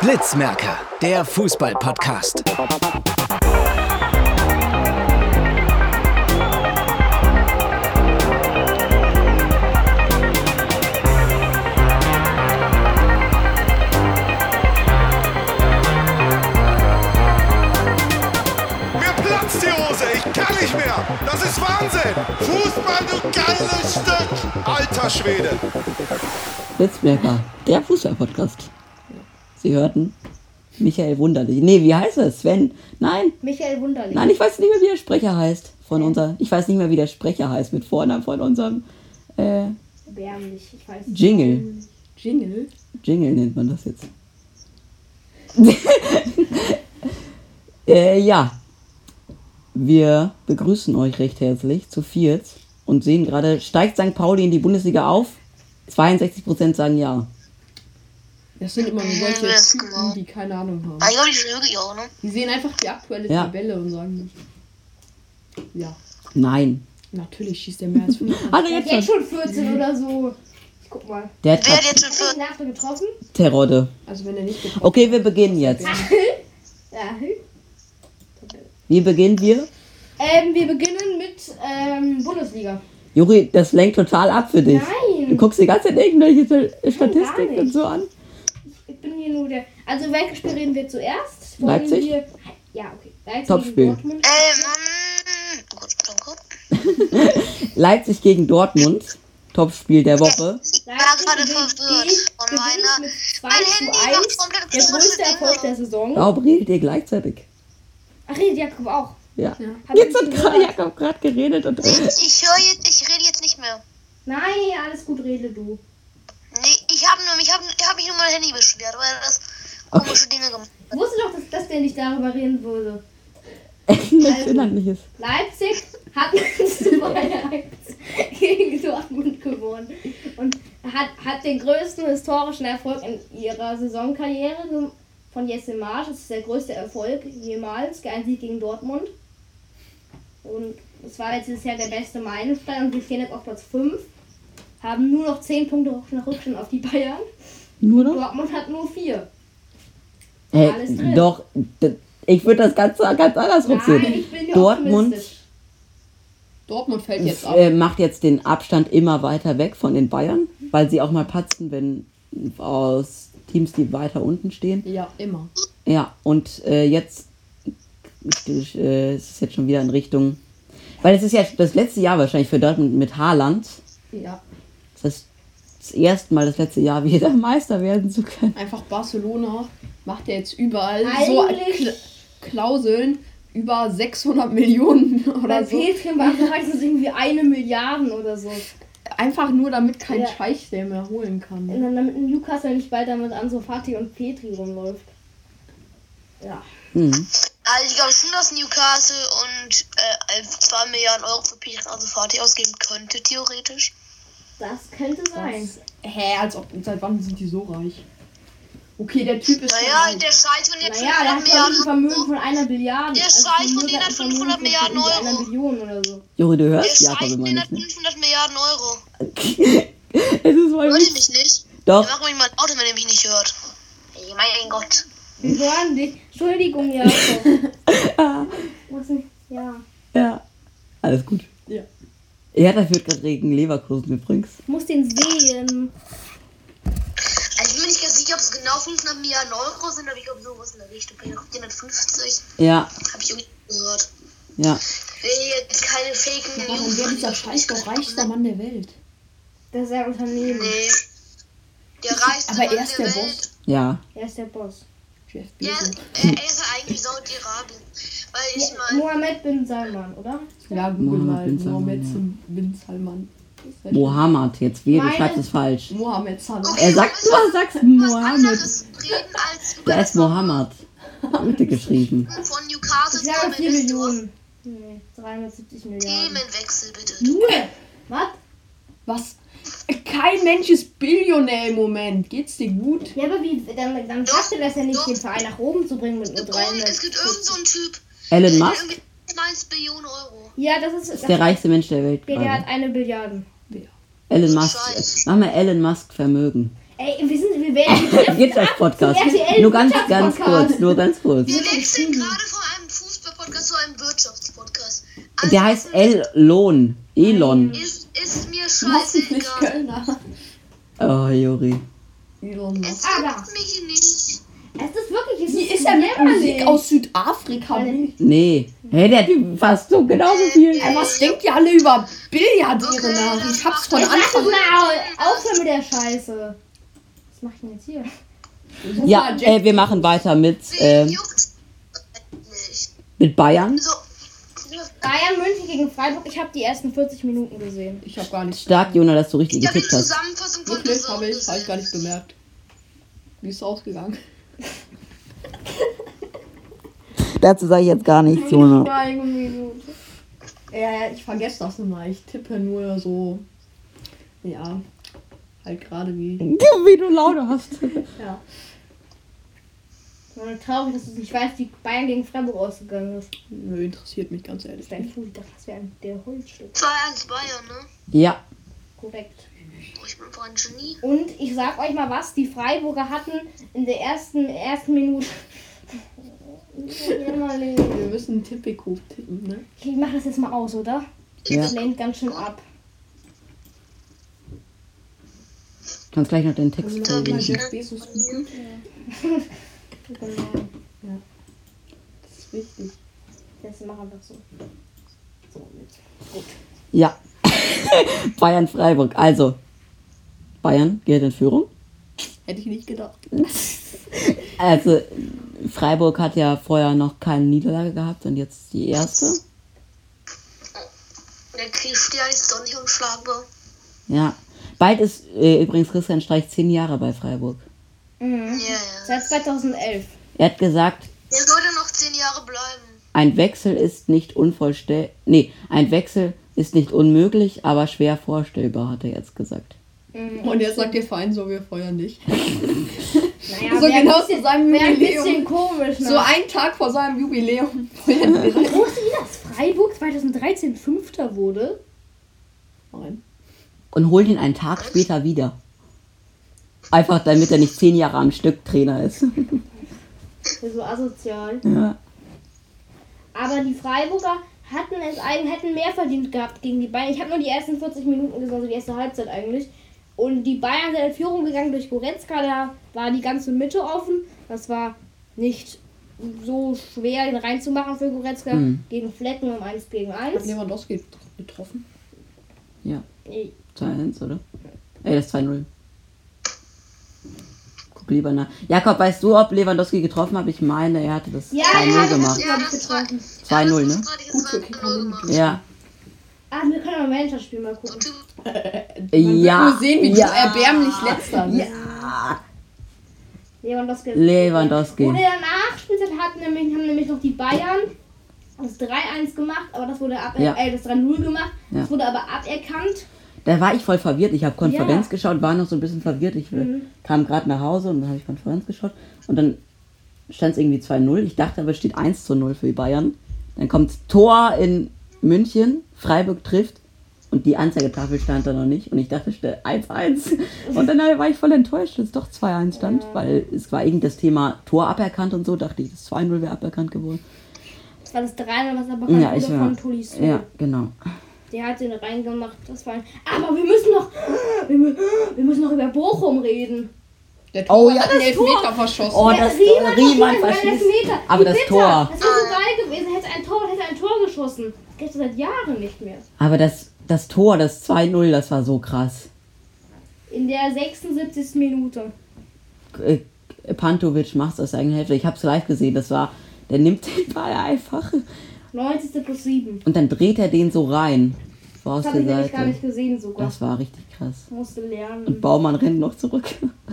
Blitzmerker, der Fußball-Podcast. Wahnsinn! Fußball, du geiles Stück! Alter Schwede! Blitzmerker, der Fußball-Podcast. Sie hörten Michael Wunderlich. Nee, wie heißt es? Sven? Nein, Michael Wunderlich. nein, ich weiß nicht mehr, wie der Sprecher heißt. Von unser, ich weiß nicht mehr, wie der Sprecher heißt mit Vornamen von unserem äh, Erbärmlich, ich weiß nicht. Jingle. Jingle? Jingle nennt man das jetzt. äh, ja, wir begrüßen euch recht herzlich zu viert und sehen gerade, steigt St. Pauli in die Bundesliga auf? 62% sagen ja. Das sind immer nur solche das Typen, genau. die keine Ahnung haben. Ah, glaube, die auch, ne? Die sehen einfach die aktuelle Ja. Tabelle und sagen, ja, Nein. natürlich schießt der mehr als 5. Also Der hat jetzt jetzt schon. schon 14 oder so. Ich guck mal. Der Wer hat hat jetzt schon Hat für. den Nachbar getroffen? Terodde. Also wenn er nicht getroffen Okay, wir beginnen jetzt. Ja. Wie beginnen wir? Ähm, wir beginnen mit ähm, Bundesliga. Juri, das lenkt total ab für dich. Nein. Du guckst die ganze Zeit irgendwelche Statistiken nicht. und so an. Ich bin hier nur der. Also, welches Spiel reden wir zuerst? Wollen Leipzig? Wir, ja, okay. Leipzig Topspiel. gegen Dortmund. Ähm, mm, gut, danke. Leipzig gegen Dortmund. Topspiel der Woche. Ich war Leipzig gerade verwirrt gegen- von meiner. mit 2 Mein zu Handy 1. macht komplett Der größte Erfolg der. Saison. Warum redet ihr gleichzeitig? Ach, redet Jakob auch. Ja. Hab Jetzt ich hat gerade. Jakob gerade geredet und. Ich, ich höre jetzt, ich rede jetzt nicht mehr. Nein, alles gut, rede du. Nee, ich habe nur, ich habe ich hab mich nur mein Handy beschwert, weil das komische Dinge gemacht Ich wusste doch, dass, dass der nicht darüber reden würde. Nichts Inhaltliches. Leipzig hat 2-1 gegen Dortmund gewonnen und hat, hat den größten historischen Erfolg in ihrer Saisonkarriere von Jesse Marsch. Das ist der größte Erfolg jemals, ein Sieg gegen Dortmund. Und es war jetzt bisher der beste Meilenstein und wir stehen jetzt auf Platz 5. Haben nur noch 10 Punkte nach Rückstand auf die Bayern. Nur noch? Dortmund hat nur 4. Hey, Alles drin. doch, ich würde das ganz, ganz andersrum sehen. ich bin ja Dortmund optimistisch. Dortmund fällt jetzt ab. äh, macht jetzt den Abstand immer weiter weg von den Bayern, weil sie auch mal patzen, wenn aus Teams, die weiter unten stehen. Ja, immer. Ja, und äh, jetzt äh, es ist jetzt schon wieder in Richtung. Weil es ist ja das letzte Jahr wahrscheinlich für Dortmund mit Haaland. Ja. Das ist das erste Mal das letzte Jahr wieder Meister werden zu können. Einfach Barcelona macht ja jetzt überall so Eigentlich- Kla Klauseln über 600 Millionen Bei oder so. Petri war es irgendwie eine Milliarde oder so. Einfach nur damit kein Ja. Scheich der mehr holen kann. Und dann damit Newcastle nicht bald damit Anso Fati und Petri rumläuft. Ja. Hm. Also ich glaube schon, dass Newcastle und äh, 2 Milliarden Euro für Peter also Fati ausgeben könnte, theoretisch. Das könnte sein. Das, hä, als ob, seit wann sind die so reich? Okay, der Typ ist Naja, der Scheich von jetzt Naja, der 500 hat glaube ich ein Vermögen Milliarden von einer Billiarde. Der Also Scheich von denen hat ein Vermögen 500 von Milliarden irgendwie Einer Euro. Billion oder so. Juri, du Der hörst Jakob Scheich immer den nicht. hat Ne? 500 Milliarden Euro. es ist voll Hört ihr mich nicht? Doch, Mach mich mal ein Auto, wenn ihr mich nicht hört. Ey, mein Gott. Wir hören dich. Entschuldigung, Jakob. Nicht? Ja. ja. Alles gut. Ja. Ja, da führt gerade gegen Leverkusen übrigens. Ich muss den sehen. Ob es genau 500 Milliarden Euro sind, aber ich glaube sowas in der Richtung. Ich glaube 450. Ja, Habe ich irgendwie gehört. ja. Ich will jetzt keine Fake Warum wäre dieser Scheich doch reichster Mann der Welt? Das ist ein Unternehmen. Nee. Der reichste Aber Mann er ist der, der Welt. Boss. Ja. Er ist der Boss. Jeff Ja, er, er ist ja eigentlich Saudi-Arabien. Weil ich Ja, Mohammed bin Salman, oder? Ja, google Mohammed mal. bin Salman, Mohammed ja. Bin Salman. Mohammed, jetzt wie, du Meine- schreibst es falsch. Mohammed Salah. Er sagt, du sagst Mohammed. das ist Mohammed. Bitte geschrieben. Von Newcastle Ich zu sage 4 Manchester. Millionen. Nee, 370 Milliarden. Themenwechsel bitte. Nur? Was? Was? Kein Mensch ist Billionär im Moment. Geht's dir gut? Ja, aber wie, dann, dann Doch, schafft er das ja nicht, doch. den Verein nach oben zu bringen mit nur Es gibt, irgend- es 300. gibt irgendeinen so einen Typ. Elon der Musk? irgendwie 1,1 Billionen Euro. Ja, das ist, Das ist der reichste Mensch der Welt Der, der hat eine Billiarde. Elon Musk. Mach mal Elon Musk Vermögen. Ey, wir sind, wir werden Wirtschaftspodcast. Zum RTL Nur ganz, ganz kurz, nur ganz kurz. Wir wechseln gerade von einem Fußball-Podcast zu einem Wirtschaftspodcast. Also, Der heißt Elon. Elon. Ist, ist mir scheißegal. Oh, Juri. Elon Musk. Es juckt mich nicht. Es ist wirklich, es Wie ist, ist er mit. Musik aus Südafrika? Nee. Hey, der Typ fast so genauso viel. Ey, was denkt ihr alle über Billardiere nach? Ich hab's von Anfang es mal au- aufhören mit der Scheiße. Was mach ich denn jetzt hier? Ja, äh, wir machen weiter mit, nicht? mit Bayern. Bayern München gegen Freiburg. Ich habe die ersten 40 Minuten gesehen. Ich hab gar nicht. Stark, Jona, dass du richtig Ich habe die getippt hast. Zusammenfassung von Wirklich, habe ich, hab ich gar nicht bemerkt. Wie ist es ausgegangen? Dazu sage ich jetzt gar nichts, Jona. Eine Minute. Ja, ja, ich vergesse das immer. Ich tippe nur so. Ja. Halt gerade wie. Wie du Laune hast. Ja. Nur traurig, dass du nicht weißt, wie Bayern gegen Freiburg ausgegangen ist. Nö, interessiert mich ganz ehrlich. Dein Fuß, ich dachte, das wäre der Holzstück. 2-1 Bayern, ne? Ja, Korrekt. Oh, ich bin voll ein Genie. Und ich sag euch mal was, die Freiburger hatten in der ersten, ersten Minute. Wir müssen Tipico tippen, ne? ich mach das jetzt mal aus, oder? Ja. Das lenkt ganz schön ab. kannst gleich noch den Text Mal vorlesen. Googeln. Genau. Das ist wichtig. Das machen wir so. So, jetzt. Gut. Ja. Bayern Freiburg. Also, Bayern geht in Führung. Hätte ich nicht gedacht. Also, Freiburg hat ja vorher noch keine Niederlage gehabt und jetzt die erste. Der Christian ist doch nicht unschlagbar. Ja. Bald ist äh, übrigens Christian Streich zehn Jahre bei Freiburg. Mhm. Ja, ja. Seit 2011. Er hat gesagt, Der sollte noch 10 Jahre bleiben. ein Wechsel ist nicht unvollständig. Nee, ein Wechsel ist nicht unmöglich, aber schwer vorstellbar, hat er jetzt gesagt. Und jetzt sagt der Verein so, wir feuern dich. Naja, So genau ein bisschen, zu seinem wär ein Jubiläum. bisschen komisch, ne? So einen Tag vor seinem Jubiläum. Wusstet ihr, dass Freiburg 2013 Fünfter wurde? Nein. Und holt ihn einen Tag später wieder. Einfach damit er nicht zehn Jahre am Stück Trainer ist. So asozial. ja. Aber die Freiburger hatten es eigentlich, hätten mehr verdient gehabt gegen die Bayern. Ich habe nur die ersten 40 Minuten gesehen, also die erste Halbzeit eigentlich. Und die Bayern sind in Führung gegangen durch Goretzka, da war die ganze Mitte offen. Das war nicht so schwer, den reinzumachen für Goretzka. Mhm. Gegen Flecken um 1 gegen Hat 1. Lewandowski getroffen? Ja. 2-1, oder? Ey, das ist 2-0. Guck lieber nach. Jakob, weißt du, ob Lewandowski getroffen hat? Ich meine, er hatte das Ja, 2-0 ja, gemacht. Ja, das war. 2-0, ne? Gut gemacht. Ja. Ah, wir können auch Manager-Spiel mal gucken. Man ja. nur sehen, wie ja. du erbärmlich letzter bist. Ja. Lewandowski. Lewandowski. Wurde danach Spielzeit hatten nämlich, haben nämlich noch die Bayern das 3-1 gemacht, aber das wurde ab, Ja. äh, das 3-0 gemacht. Ja. Das wurde aber aberkannt. Da war ich voll verwirrt. Ich habe Konferenz Ja. geschaut, war noch so ein bisschen verwirrt. Ich Mhm. kam gerade nach Hause und dann habe ich Konferenz geschaut. Und dann stand es irgendwie 2-0. Ich dachte aber, es steht 1 zu 0 für die Bayern. Dann kommt Tor in München, Freiburg trifft und die Anzeigetafel stand da noch nicht. Und ich dachte, es steht 1-1. Und dann war ich voll enttäuscht, dass es doch 2-1 stand, weil es war irgendwie das Thema Tor aberkannt und so. Dachte ich, das 2-0 wäre aberkannt geworden. Das war das 3-0, was aber Ja, ja, ich wurde war. von Tolisso. Ja, genau. Der hat den reingemacht. Das war ein aber wir müssen noch wir, mü- wir müssen noch über Bochum reden. Der Oh Torwart ja, hat einen Elfmeter Tor. verschossen. Oh, das Riemann Riemann verschießt. Aber das. Tor. Das wäre so geil gewesen. Hätte ein Tor, hätte ein Tor geschossen. Das geht seit Jahren nicht mehr. Aber das, das Tor, das 2-0, das war so krass. In der 76. Minute. äh, Pantovic macht es aus der eigenen Hälfte. Ich habe es live gesehen. Das war, der nimmt den Ball einfach 90. plus 7. und dann dreht er den so rein. Aus Das habe der ich nämlich gar Seite. nicht gesehen sogar. Das war richtig krass. Musste lernen. Und Baumann rennt noch zurück.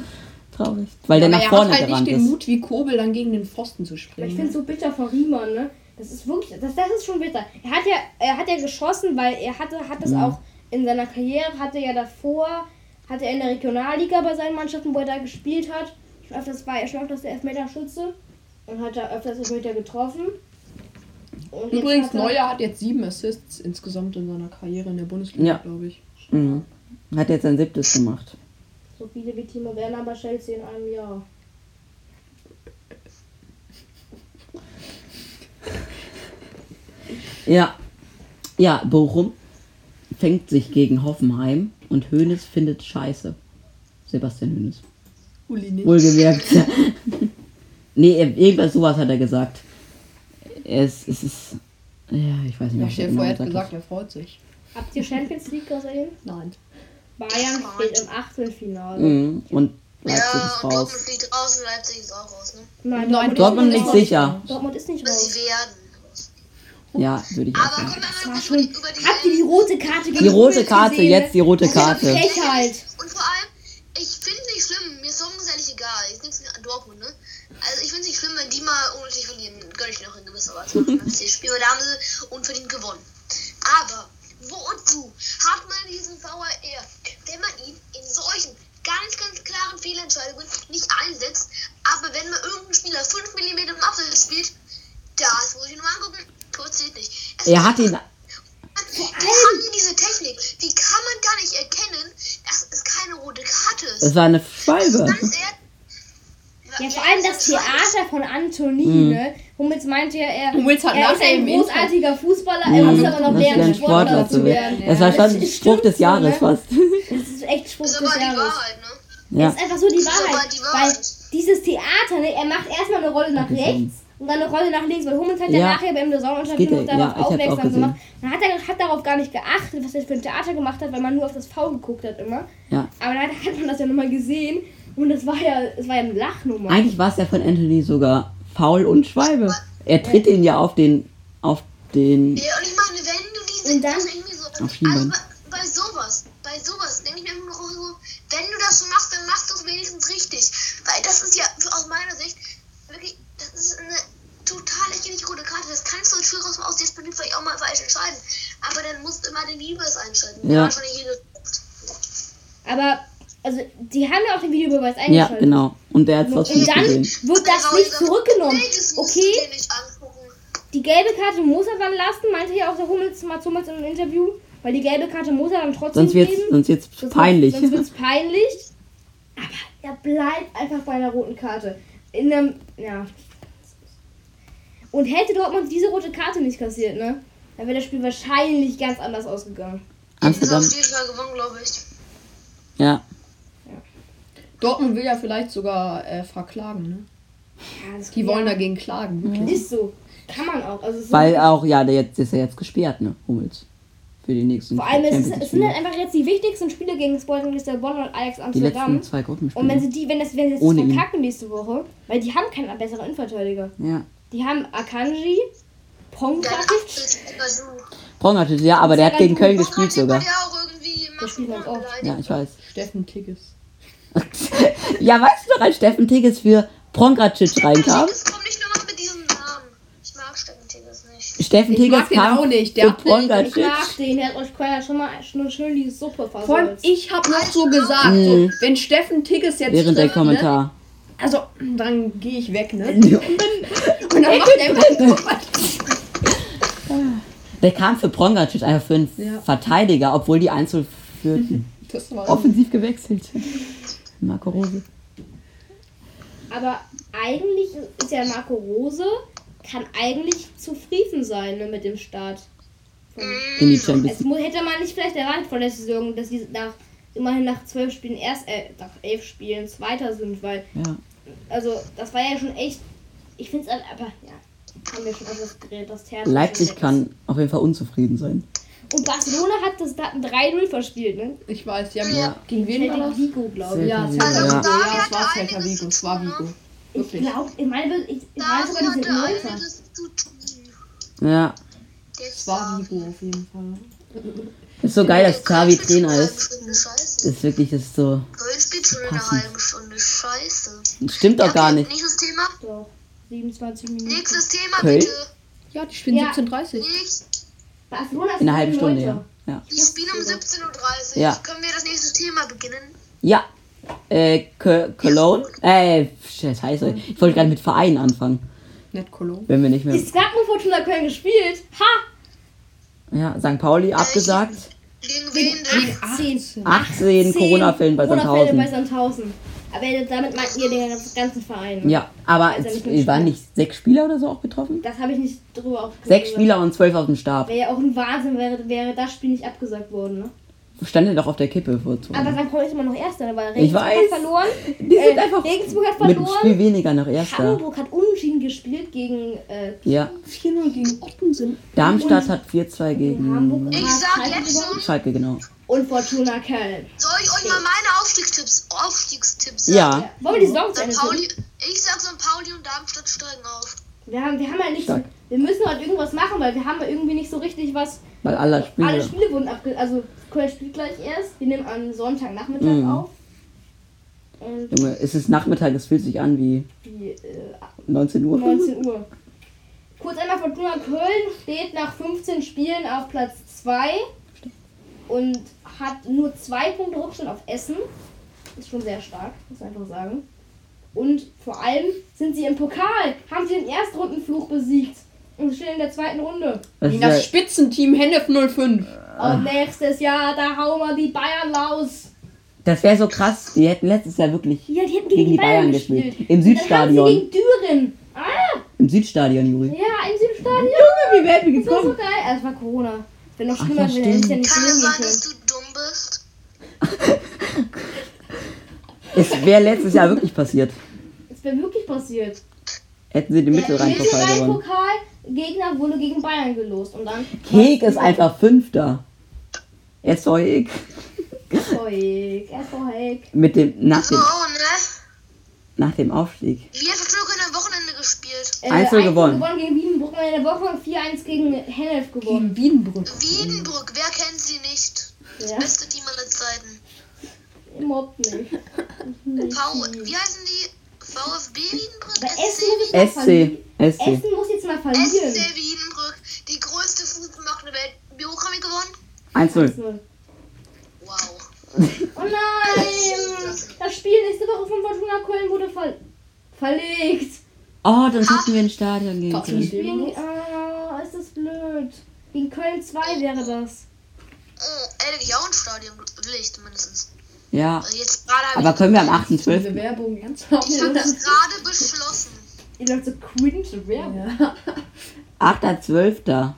Traurig. Weil der Aber nach er vorne hat halt gerannt nicht den ist. Mut wie Kobel dann gegen den Pfosten zu Aber ich springen. finde es so bitter von Riemann, ne? Das ist wirklich, das, das ist schon bitter. Er hat ja, er hat ja geschossen, weil er hatte, hat es auch in seiner Karriere, hatte ja davor, hatte er in der Regionalliga bei seinen Mannschaften, wo er da gespielt hat. Schon öfters war er schon öfters der Elfmeterschütze und hat da öfters Elfmeter getroffen. Und Übrigens, hat er- Neuer hat jetzt sieben Assists insgesamt in seiner Karriere in der Bundesliga, Ja. glaube ich. Mhm. Hat jetzt sein siebtes gemacht. So viele wie Timo Werner bei Chelsea in einem Jahr. Ja. Ja, Bochum fängt sich gegen Hoffenheim und Hoeneß findet scheiße. Sebastian Hoeneß. Uli nicht. Wohlgemerkt. nee, irgendwas sowas hat er gesagt. Es, es ist. Ja, ich weiß nicht, Ja, er genau er hat gesagt gesagt, er freut sich. Habt ihr Champions League gesehen? Nein. Bayern steht im Achtelfinale. Mhm. Und Leipzig Ja, ist und raus. Dortmund fliegt raus und Leipzig ist auch raus, ne? Nein, Nein, Dortmund ist nicht raus. sicher. Dortmund ist nicht raus. sie werden raus. Ja, würde ich auch Aber sagen. kommen wir Das mal war schon. über die Habt ihr die rote Karte Die rote Karte, jetzt die rote Karte. Frechheit. Und vor allem, ich finde es nicht schlimm, mir ist Dortmund ehrlich egal. Ist nichts an Dortmund, ne? Also ich finde es nicht schlimm, wenn die mal unnötig verlieren. Gönn ich noch in gewisser Weise. Das Spiel, da haben sie unverdient gewonnen. Aber wozu hat man diesen VAR, wenn man ihn in solchen ganz, ganz klaren Fehlentscheidungen nicht einsetzt, aber wenn mal irgendein Spieler 5 mm im Abseits spielt, das muss ich mir mal angucken. Nicht. Es Er ist hat ihn. Wir haben hier diese Technik. Wie kann man gar nicht erkennen, dass es keine rote Karte ist? Es war eine Schwalbe. ehrlich. Ja, vor allem das Theater von Anthony, Mhm. ne? Hummels meinte ja, er, Hummels hat er ist ein großartiger Fußballer, er muss aber noch Das lernen, Sportler zu werden. Das war schon Das Spruch des so, Jahres ne? fast. Das ist echt Spruch Ist des aber die Jahres. Wahrheit, ne? Ja. Das ist einfach so die ist Wahrheit. die Weil Wahrheit. dieses Theater, ne, er macht erstmal eine Rolle nach rechts und dann eine Rolle nach links, weil Hummels hat ja, Ja. nachher beim ja, noch darauf ja, aufmerksam gemacht. Man hat, er- hat darauf gar nicht geachtet, was er für ein Theater gemacht hat, weil man nur auf das V geguckt hat immer. Ja. Aber dann hat man das ja nochmal gesehen und das war ja, es war ja eine Lachnummer. Eigentlich war es ja von Anthony sogar faul und Schwalbe. Er tritt ihn ja auf den. auf den. Ja, und ich meine, wenn du diese. Und dann- also irgendwie so, Auf also Schienbein. bei, bei sowas, bei sowas, denke ich mir immer noch so, wenn du das so machst, dann machst du es wenigstens richtig. Weil das ist ja aus meiner Sicht wirklich, das ist eine total lächerliche rote Karte. Das kannst du als Führer aus jetzt vielleicht auch mal falsch entscheiden. Aber dann musst du immer den Liebes einschalten. Ja. Aber, also, die haben ja auch den Videobeweis Ja, eingeschaltet. genau. Und der hat es Und trotzdem dann gesehen. wird das nicht zurückgenommen. Okay, dir nicht angucken. die gelbe Karte muss er dann lassen, meinte ja auch der Hummels mal Hummels im Interview. Weil die gelbe Karte muss er dann trotzdem Sonst wird's, geben. sonst wird's Sonst peinlich. Sonst wird's peinlich. Aber er bleibt einfach bei einer roten Karte. In einem, ja. Und hätte Dortmund diese rote Karte nicht kassiert, ne? Dann wäre das Spiel wahrscheinlich ganz anders ausgegangen. Amsterdam. Das Spiel war gewonnen, glaube ich. Ja. Dortmund will ja vielleicht sogar äh, verklagen, ne? Ja, das Die wollen dagegen klagen, wirklich. Ist so. Kann man auch. Also so Weil auch, ja, der jetzt ist er jetzt gesperrt, ne? Hummels. Für die nächsten Vor allem, es, ist, Champions es sind halt einfach jetzt die wichtigsten Spiele gegen Sporting Lissabon und Ajax Die Amsterdam. letzten zwei Gruppenspiele. Und wenn sie die, wenn das, wenn sie das Ohne ihn. verkacken nächste Woche, weil die haben keinen besseren Innenverteidiger. ja. Die haben Akanji, Pongratic. Prongatic, ja, aber der hat gegen Köln gespielt sogar. Ja, auch irgendwie immer Der spielt ganz oft. beleidigt. Ja, ich weiß. Steffen Tigges. Ja, weißt du noch, als Steffen Tigges für Prongracic reinkam? Es kommt nicht nochmal mit diesem Namen. Ich mag Steffen Tigges nicht. Steffen Ich Tigges mag den kam auch nicht, der für hat nicht- ich mag den, der hat euch vorher schon mal schon schön die Suppe Vor allem, ich habe noch so gesagt, so, wenn Steffen Tigges jetzt Während der Ne, Kommentar. Also, dann gehe ich weg, ne? Und dann, und dann macht er immer so Der kam für Prongracic, einfach für einen Ja. Verteidiger, obwohl die Einzel führten. Das war Offensiv gewechselt. Marco Rose. Aber eigentlich ist ja Marco Rose, kann eigentlich zufrieden sein ne, mit dem Start. In die Es Champions mu- hätte man nicht vielleicht erwartet von der Saison, dass die nach immerhin nach zwölf Spielen erst, äh, nach elf Spielen Zweiter sind, weil, Ja. Also das war ja schon echt, ich finde es aber, ja, haben wir schon öfters geredet, das Theater. Leipzig kann auf jeden Fall unzufrieden sein. Und Barcelona hat das da 3-0 verspielt, ne? Ich weiß, ja. Ja. Gegen wen war das? Vigo, glaube ich. Ja, Celta Vigo, ja. Ja, es war Celta Vigo. Es war? Vigo. Ich glaube, ich meine, ich, ich weiß sogar, die sind Neunter. einiges zu tun. Ja. Es war Vigo auf jeden Fall. Ist so geil, dass Xavi Trainer ist. Ist wirklich, das ist so. Passend. Scheiße. Stimmt doch gar Okay, nicht. Nächstes Thema. Doch, 27 Minuten. Nächstes Thema Köln? bitte. Ja, die spielen Ja. 17.30 Nächst, Barcelona ist In einer halben Stunde, ja. Ja. die spielen um 17.30 Uhr. Ja. Können wir das nächste Thema beginnen? Ja. Äh, Cologne. Äh, scheiße. Ich wollte gerade mit Verein anfangen. Nett Cologne. Wenn wir nicht mehr. Es gab nur Fortuna Köln gespielt. Ha! Ja, St. Pauli abgesagt. Gegen wen denn? 18. 18 Corona-Fällen bei Corona-Fälle bei Sandhausen. Aber damit meinten wir den ganzen Verein. ne? Ja, aber Also nicht es mit waren nicht sechs Spieler oder so auch betroffen? Das habe ich nicht drüber aufgeklärt. Sechs Spieler und zwölf auf dem Stab. Wäre ja auch ein Wahnsinn, wäre, wäre das Spiel nicht abgesagt worden. Ne? Stand ja doch auf der Kippe vor zwei. Aber St. Pauli ist immer noch Erster, weil Ich Regensburg weiß. hat verloren. Die sind äh, einfach Regensburg hat mit einem verloren. Spiel weniger noch Erster. Hamburg hat unentschieden gespielt gegen äh, Ja, 4-0 gegen Ottensen. Darmstadt hat 4-2 gegen Hamburg. Ich sag jetzt Schalke, genau. Und Fortuna Köln. soll ich euch mal meine Aufstiegstipps, Aufstiegstipps sagen? Ja, Wollen wir die Ende St. Pauli, ich sag St. Pauli und Darmstadt steigen auf. Wir haben, wir haben halt nicht. Stark. Wir müssen halt irgendwas machen, weil wir haben irgendwie nicht so richtig was. weil alle Spiele. Alle Spiele wurden abge. Also Köln spielt gleich erst. Wir nehmen am Sonntagnachmittag Mhm. auf. Und Junge, es ist Nachmittag, es fühlt sich an wie die äh, 19 Uhr. 19 Uhr. Kurz einmal Fortuna Köln steht nach 15 Spielen auf Platz 2 und hat nur zwei Punkte Rückstand auf Essen. Ist schon sehr stark, muss man einfach sagen. Und vor allem sind sie im Pokal, haben sie den Erstrundenfluch besiegt und stehen in der zweiten Runde. Das Gegen das Spitzenteam Hennef 05. Und nächstes Jahr, da hauen wir die Bayern raus. das wäre so krass. Die hätten letztes Jahr wirklich Ja, die hätten gegen die Bayern gespielt. Im Südstadion. Dann haben sie gegen Düren. Ah, Im Südstadion, Juri. ja, im Südstadion. Junge, wie wären wir Das war so gekommen? geil. Ah, Das war Corona. Wäre noch Ach, schlimmer, ja, wenn er sich ja stimmt. nicht Kann es sein, dass du dumm bist? Es wäre letztes Jahr wirklich passiert. Das wäre wirklich passiert. Hätten sie den Mittelrhein-Pokal gewonnen. Mittelrhein-Pokal-Gegner wurde gegen Bayern gelost. Und dann. Kek ist einfach Fünfter. SV Heg. Zeug. SV Heck. Mit dem, nach, dem, ne? nach dem Aufstieg. Fortuna Köln am Wochenende? Äh, Einzel 1-0 gewonnen. gewonnen gegen Wiedenbrück. Und in der Woche 4-1 gegen Hennef gewonnen. Gegen Wiedenbrück. Wiedenbrück, wer kennt sie nicht? Das Ja. beste Team aller Zeiten. Mobbt nicht. V, wie heißen die? VfB Wiedenbrück? SC Essen SC. SC. Essen muss jetzt mal verlieren. SC Wiedenbrück, die größte Fußballmacht der Welt. Wie hoch haben wir gewonnen? 1-0. Wow. Oh nein! Das Spiel nächste Woche von Fortuna Köln wurde ver verlegt. Oh, dann hätten wir ein Stadion können. steht- Gegen, ah, ist das blöd. Gegen Köln 2 wäre das. Oh, hätte ich auch ein Stadion, will ich zumindest. Ja. Habe Aber ich, können wir am Diese 8.12. Werbung ernsthaft. ich habe das gerade beschlossen. Ihr seid so cringe Werbung. Ja. 8.12.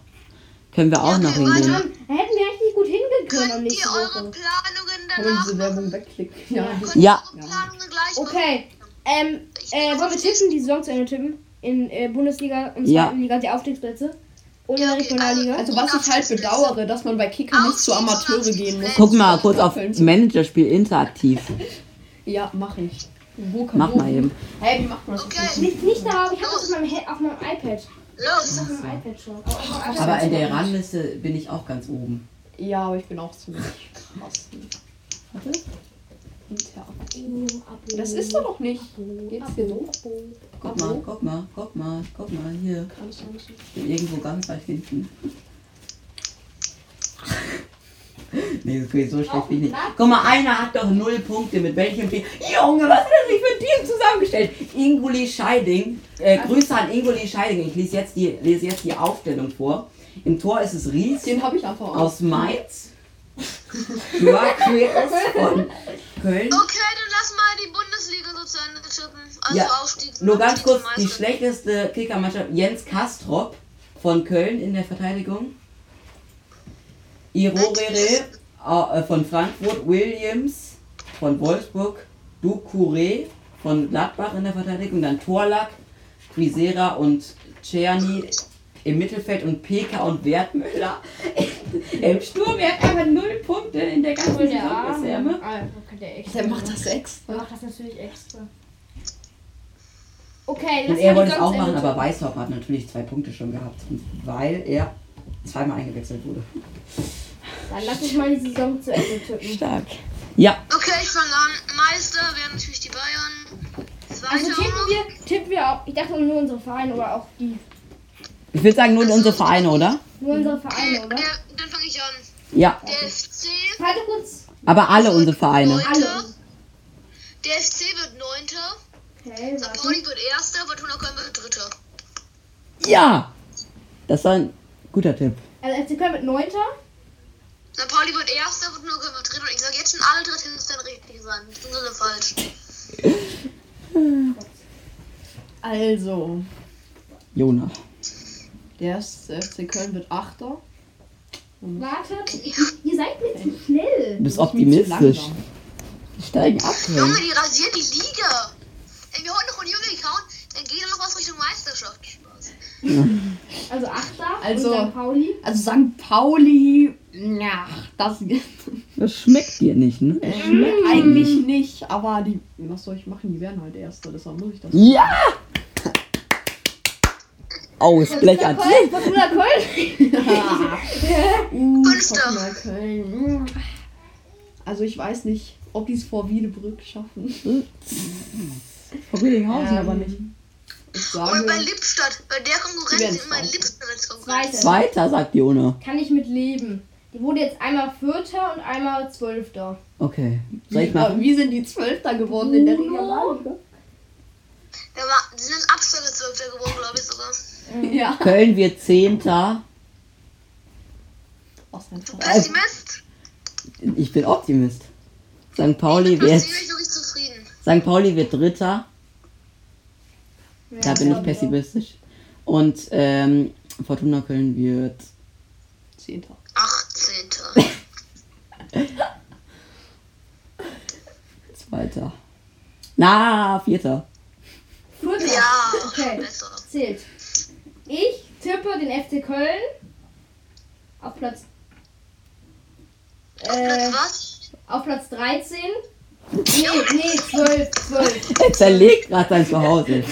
Können wir auch Ja, noch hingehen. Da hätten wir richtig gut können am Könnt nächsten ihr eure Woche. Planungen Kann man danach diese Werbung machen? wegklicken? Ja. Könnt Ja. ihr eure Planungen gleich machen? Okay, ähm, äh, wollen wir tippen, die Saison zu Ende tippen? In äh, Bundesliga und Ja. zweiten Liga, die Aufstiegsplätze? Und in Ja, der okay, Regionalliga? Also was ich halt bedauere, dass man bei Kicker nicht zu Amateure gehen muss. Guck mal kurz auf Managerspiel interaktiv. Ja, mach ich. Wo kann Mach wo? mal eben. Hey, wie macht man das? Okay. nicht, nicht darauf, ich habe das auf meinem, auf meinem iPad. Los. Auf meinem iPad schon. IPad Aber in der Rangliste bin ich auch ganz oben. Ja, aber ich bin auch ziemlich krass. Warte. Das ist doch noch nicht. Geht's hier so? Guck mal, guck mal, guck mal, guck mal hier. Ich bin irgendwo ganz weit hinten. Nee, okay, so schlecht ich nicht. Guck mal, einer hat doch null Punkte. Mit welchem Team? Junge, was hat er sich für ein Team zusammengestellt? Ingoli Scheiding. Äh, Grüße an Ingoli Scheiding. Ich lese jetzt, die, lese jetzt die Aufstellung vor. Im Tor ist es Ries Den habe ich einfach auch. aus Mainz. Joaquez von Köln. Okay, dann lass mal die Bundesliga so zu Ende tippen. Also Ja, Aufstieg. Nur ganz kurz, die schlechteste Kickermannschaft, Jens Kastrop von Köln in der Verteidigung. Irorere äh, von Frankfurt, Williams von Wolfsburg, Ducouré von Gladbach in der Verteidigung, dann Torlak, Frisera und Czerny im Mittelfeld und PK und Wertmüller im Sturm. Er hat einfach null Punkte in der ganzen Saison Arme. bisher. ne? Ah, okay, der macht das extra. Der macht das natürlich extra. Okay, Und lass er wollte es auch machen, aber Weißhaupt hat natürlich zwei Punkte schon gehabt, weil er zweimal eingewechselt wurde. Dann lass uns mal die Saison zu Ende tippen. Stark. Ja, Okay, ich fange an. Meister wären natürlich die Bayern. Zweiter Also tippen wir, tippen wir auch, ich dachte nur unsere Vereine oder auch die. ich würde sagen nur unsere Vereine, oder? Nur unsere Vereine, oder? der, dann fange ich an. Ja, Der FC. Warte kurz. aber alle unsere Vereine. Neunter. Alle. Der FC wird Neunter. Okay, St. Pauli wird Erster. Fortuna Köln wird Dritter. Ja! Das war ein guter Tipp. Also FC Köln mit 9. St. Pauli wird erster, wird nur Köln wird dritter. Und ich sage jetzt schon, alle drei Teams werden richtig sein. Das sind alle falsch. Also, Jona. Der erste FC Köln wird Achter. Wartet, ihr seid mir zu schnell. Du bist optimistisch. Die steigen ab. Junge, die rasieren die Liga. Wenn wir heute noch Union kauen, dann geht noch was Richtung Meisterschaft. Spaß. Also 8. Also- und St. Pauli. Also St. Pauli, ja, das Das schmeckt dir nicht, ne? schmeckt eigentlich nicht, aber die, was soll ich machen? Die werden halt Erster, deshalb muss ich das. Ja! Ausblechert. Köln, Fortuna Köln. Uh, Fünfter. Fortuna Köln. Also ich weiß nicht, ob die es vor Wiedebrück schaffen. Vor Rüdinghausen Ähm, aber nicht. Ich Und bei sage, Lippstadt, bei der Die Konkurrenz sind immer Zweiter. Lippstadt als Konkurrenz. Zweite. Zweiter, sagt Jona. Kann ich mit leben. Die wurde jetzt einmal Vierter und einmal Zwölfter. Okay. Soll ich wie, machen? wie sind die Zwölfter geworden in der Liga? War, die sind Absteiger Zwölfter geworden, glaube ich sogar. Ja. Köln wird Zehnter. Denn? Pessimist? Ich bin Optimist. St. Pauli Ich bin wird. St. Pauli wird Dritter. Da bin ich glaub pessimistisch. Und ähm, Fortuna Köln wird Zehnter. 18. Zweiter. Na, Vierter. Vierter. Ja, Okay. besser. Zählt. Ich tippe den FC Köln auf Platz. Auf Äh, Platz was? auf Platz 13. Nee, nee, 12, 12. Er zerlegt gerade sein Zuhause. 12.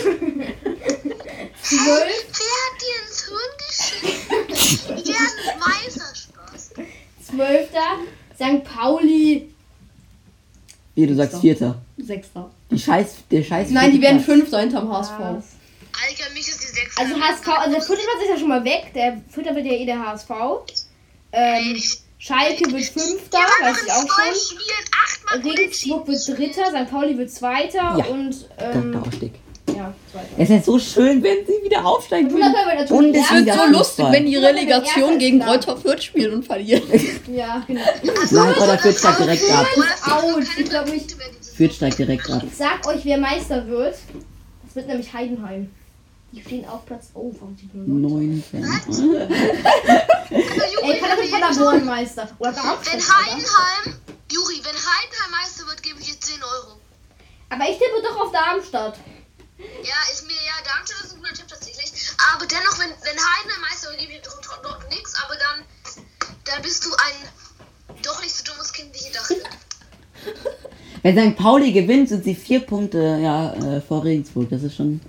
Wer hat dir ins Hirn geschickt? Werden Meisterspaß. 12. St. Pauli. Wie du sagst, Vierter. Sechster. Die Scheiß, der Scheiß. Nein, die werden Platz. Fünfter hinterm HSV. Alter, mich ist 6. Also HSV, also der vierte Platz ist ja schon mal weg. Der vierte wird ja eh der HSV. Ähm, Schalke wird Fünfter, weiß ich auch schon. Regensburg wird Dritter, St. Pauli wird Zweiter Ja. und Der ähm, Aufstieg. ja, Zweiter. Es ist so schön, wenn sie wieder aufsteigen würden. Bundesliga. Es wird so lustig, wenn die. Relegation gegen klar. Greuther Fürth spielen und verlieren. Ja, genau. Nein, oder Fürth steigt direkt ab. Out. Ich glaube nicht. Fürth steigt direkt ab. Ich sag euch, wer Meister wird. Das wird nämlich Heidenheim. Die stehen auf Platz. Oh, warum die nur Neun. Ey, kann doch nicht Paderborn Meister. Oder. Wenn oder? Heidenheim, Juri, wenn Heidenheim Meister wird, gebe ich dir 10 Euro. Aber ich tippe doch auf Darmstadt. Ja, ist mir, ja, Darmstadt ist ein guter Tipp tatsächlich. Aber dennoch, wenn, wenn Heidenheim Meister wird, gebe ich dir doch, doch, doch nichts. Aber dann, dann bist du ein doch nicht so dummes Kind, wie ich dachte. Wenn St. Pauli gewinnt, sind sie vier Punkte ja, äh, vor Regensburg. Das ist schon.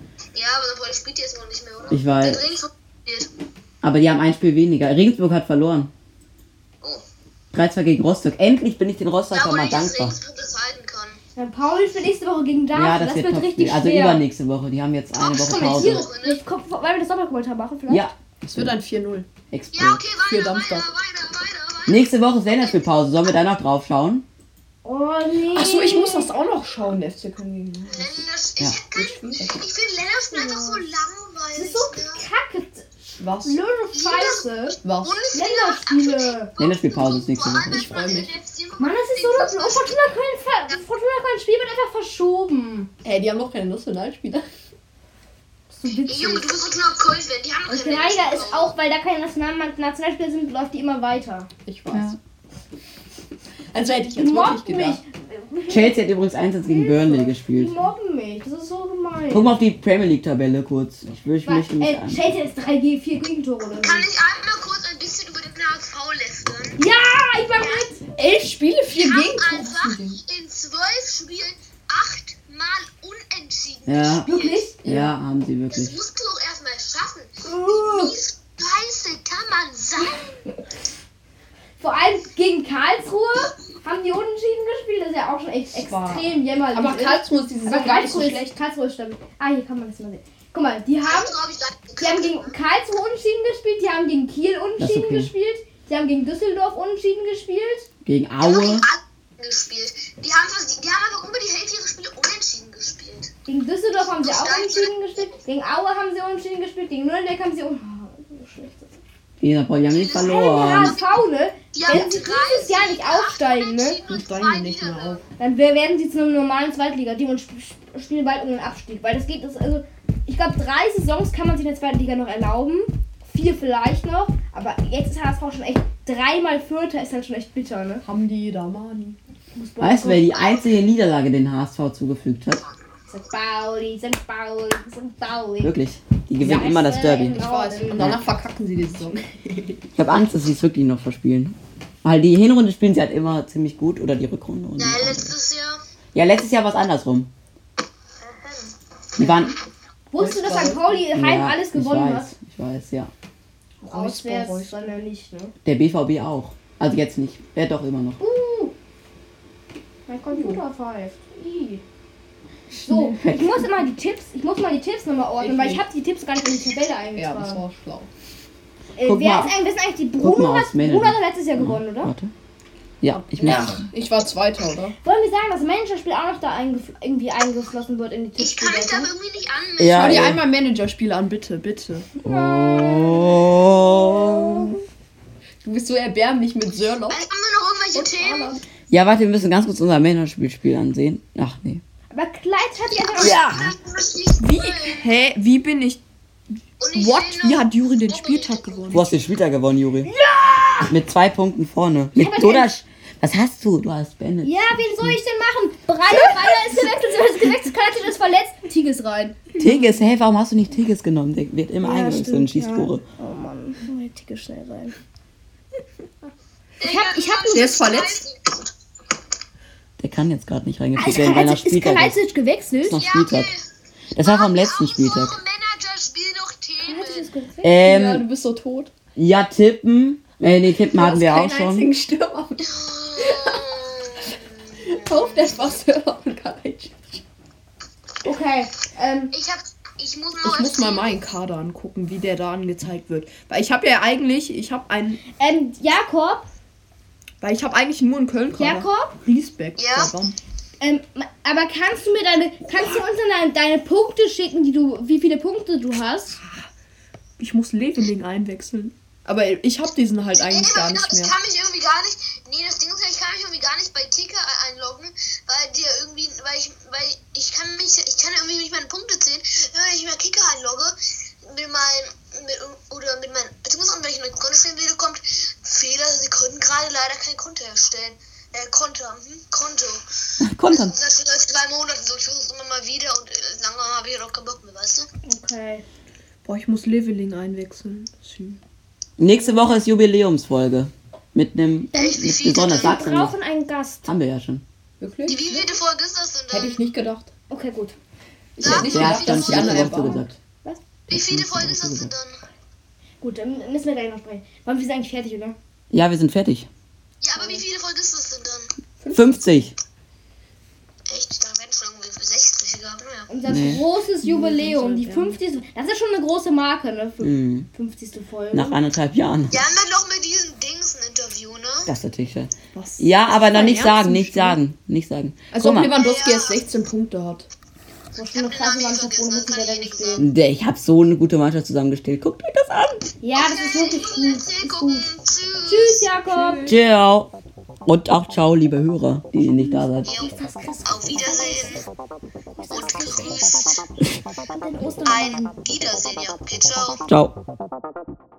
Ja, der spielt jetzt noch nicht mehr, oder? Ich weiß. Der Regensburg spielt. Aber die haben ein Spiel weniger. Regensburg hat verloren. Oh. 3-2 gegen Rostock. Endlich bin ich den Ja, Rostocker aber mal nicht, dass dankbar. Regensburg das halten kann. Dann Pauli spielt nächste Woche gegen Ja, Darmstadt. das, das, wird wird richtig Also schwer. übernächste Woche. Die haben jetzt eine Woche. Pause. Ich komm, wollen wir das Doppelkommentar machen vielleicht? Ja. Es wird ein 4-0. Expert. Ja, okay, Für weiter, weiter, weiter, weiter, weiter. Nächste Woche ist Länderspielpause. Sollen wir da noch drauf schauen? Oh nee. Achso, ich muss das auch noch schauen, der FC Köln gegen. Lenners, Ja. ich, kann, ich finde Lenners einfach so langweilig. Das ist so ne? kacke. Was? Blöde Scheiße. Was? Länderspiele. Länderspielpause ist nächste Woche. Ich freu mich. Mann, das ist so dumm. Oh, Fortuna Köln, Fortuna Köln Spiel wird einfach verschoben. Ey, die haben noch keine Nationalspieler. So Ey. Junge, du bist doch nur Köln, die haben doch Und keine Greiger ist Länderspielpause. auch, weil da keine National Nationalspieler sind, läuft die immer weiter. Ich weiß. Ja. Also hätte ich Die jetzt wirklich gedacht. mich. Chelsea hat übrigens 1 gegen Burnley Die gespielt. mobben mich. Das ist so gemein. Guck mal auf die Premier League Tabelle kurz. Ich, will, ich Weil, mich ey, an. Chelsea ist 3G, 4 Gegentore oder so. Kann ich einmal kurz ein bisschen über den HSV lästern? Ja, ich mach mit. Elf Spiele, vier Die haben Gegentore. einfach in zwölf Spielen achtmal unentschieden Ja. gespielt. Wirklich? Ja, haben sie Das wirklich. musst du doch erstmal schaffen. Uh. Wie scheiße kann man sein? Vor allem gegen Karlsruhe haben die unentschieden gespielt. Das ist ja auch schon echt War- extrem jämmerlich. Aber Karlsruhe ist diese gar nicht so schlecht. Karlsruhe ist stabil. Ah, hier kann man das mal sehen. Guck mal, die haben, nicht. die haben gegen Karlsruhe unentschieden gespielt, die haben gegen Kiel unentschieden okay. gespielt, die haben gegen Düsseldorf unentschieden gespielt. Gegen Die Aue. gespielt. Die haben, die haben einfach über die Hälfte ihrer Spiele unentschieden gespielt. Gegen Düsseldorf haben sie auch unentschieden gespielt. Gegen Aue haben sie unentschieden gespielt. Gegen Nürnberg haben sie un... Oh, so schlecht. Pauli haben nicht Alter, verloren. HSV, ne? Die haben Wenn sie 30 dieses Jahr nicht aufsteigen, ne? Und steigen die nicht mehr auf. Dann werden sie zu einem normalen Zweitliga-Team und sp sp spielen bald um den Abstieg. Weil das geht, das, also, ich glaube, drei Saisons kann man sich in der zweiten Liga noch erlauben. Vier vielleicht noch. Aber jetzt ist HSV schon echt dreimal Vierter, ist dann schon echt bitter, ne? Haben die Damani. Weißt du, wer die einzige Niederlage den HSV zugefügt hat? St. Pauli, St. Pauli, St. Pauli. Wirklich. Die gewinnen immer das Derby. Ich weiß. Und danach verkacken sie die Saison. Ich habe Angst, dass sie es wirklich noch verspielen. Weil die Hinrunde spielen sie halt immer ziemlich gut oder die Rückrunde. Und Ja, letztes Jahr. ja, letztes Jahr war es andersrum. Die waren. Wusstest du, dass St. Pauli heim ja, alles gewonnen ich hat? weiß, Ich weiß, ja. Auswärts dann ja nicht, ne? Der BVB auch. Also jetzt nicht. Ja, doch immer noch. Mein Computer pfeift. Ih. So, ich muss immer die Tipps, ich muss mal die Tipps nochmal ordnen, Ich weil ich habe die Tipps gar nicht in die Tabelle Ja, das eingetragen. war schlau. äh, Guck wer mal. ist eigentlich, eigentlich die Bruno mal hat. Bruno hat doch letztes Jahr gewonnen, oder? Warte. Ja, ich muss. Ich war Zweiter, oder? Wollen wir sagen, dass Managerspiel auch noch da eingef irgendwie eingeflossen wird in die Ich kann mich da irgendwie nicht anmelden. Ja, Schau dir einmal Managerspiele an, bitte, bitte. Oh. Du bist so erbärmlich mit Sörloch. Also, haben wir noch irgendwelche Themen? Ja, warte, wir müssen ganz kurz unser Männerspielspiel ansehen. Ach nee. Aber Kleid hat ja einfach Ja. Wie? Hä? Wie bin ich. Ich What? noch- Wie hat Juri den Spieltag gewonnen? Du hast den Spieltag gewonnen, Juri. Ja! Mit zwei Punkten vorne. Mit Dodasch. Was hast du? Du hast beendet. Ja, wen soll ich denn machen? Breyer, Breyer ist gewechselt, ist gewechselt, Kalajdzic ist verletzt, Tigges rein. Tigges, hey, warum hast du nicht Tigges genommen? Der wird immer eingewechselt in Schießtore. Oh Mann, Tigges schnell rein. Ich hab- ich hab- Der ist verletzt. Der kann jetzt gerade nicht reingeführt Ist werden, weil er Kalajdzic, ist Spieltag ist. Kalajdzic gewechselt? ist noch Ja, Spieltag. Das war vom letzten Spieltag. Gewechselt? Ja, Ähm, du bist so tot. ja, tippen. Äh, nee, tippen hatten wir Du auch hast keinen schon. einzigen Stürmer. Kauf der Spaß Sörloch und Kalajdzic. Okay, ähm, Ich hab. Ich muss Ich muss mal meinen Kader angucken, wie der da angezeigt wird. Weil ich habe ja eigentlich, ich habe einen, ähm, Jakob, weil ich habe eigentlich nur einen Köln Kader. Jakob? Riesbeck. Ja. Ähm, aber kannst du mir deine, kannst du uns dann deine, deine Punkte schicken, die du, wie viele Punkte du hast? Ich muss Leveling einwechseln. Aber ich habe diesen halt eigentlich Nee, gar nicht Ich mehr. kann mich irgendwie gar nicht. Nee, das Ding ist ja, ich kann mich irgendwie gar nicht bei Ticker einloggen, weil dir irgendwie, weil ich, weil ich kann mich, ich kann irgendwie nicht meine Punkte zählen, wenn ich mir Kicker einlogge, mit meinem, mit, oder mit meinem, beziehungsweise wenn ich mein Konto stellen will, kommt Fehler, sie können gerade leider kein Konto erstellen. Äh, Konto, hm? Konto. Kontern. Das ist seit drei Monaten so, ich versuche es immer mal wieder und äh, lange habe ich auch keinen Bock mehr, weißt du? Okay. Boah, ich muss Leveling einwechseln. Sü. Nächste Woche ist Jubiläumsfolge. Mit einem Echt? Wie mit besonders Wir brauchen einen Gast. Haben wir ja schon. Die Wirklich? wievielte Folge ist das denn dann? Hätte ich nicht gedacht. Okay, gut. Ich hätte nicht gedacht, dass Anna letzte Woche erbarmt. Wie viele Folgen ist das denn dann? Gut, dann müssen wir gleich noch sprechen. Wann wir sind eigentlich fertig, oder? Ja, wir sind fertig. Ja, aber wie viele Folgen ist das denn dann? 50. Echt? Da werden schon irgendwie für 60 gehabt, naja. Unser Nee. großes Jubiläum, die ja. 50. Das ist schon eine große Marke, ne? Für Mhm. 50. Folge. Nach anderthalb Jahren. Wir haben dann noch mit diesem Dings ein Interview, ne? Das ist natürlich schön. Was? Ja, aber noch nicht Ernst sagen, nicht sagen, nicht sagen. Als Guck ob mal, Lewandowski erst 16 Punkte hat. Eine krasse Mannschaft, ohne der, ich habe so eine gute Mannschaft zusammengestellt. Guckt euch das an. Ja, das ist wirklich Ich gut. ist gut. Tschüss. Jakob. Ciao. Und auch ciao, liebe Hörer, die nicht da seid. Auf Wiedersehen. Und den Ein. Wiedersehen, ja. Okay, ciao. Ciao.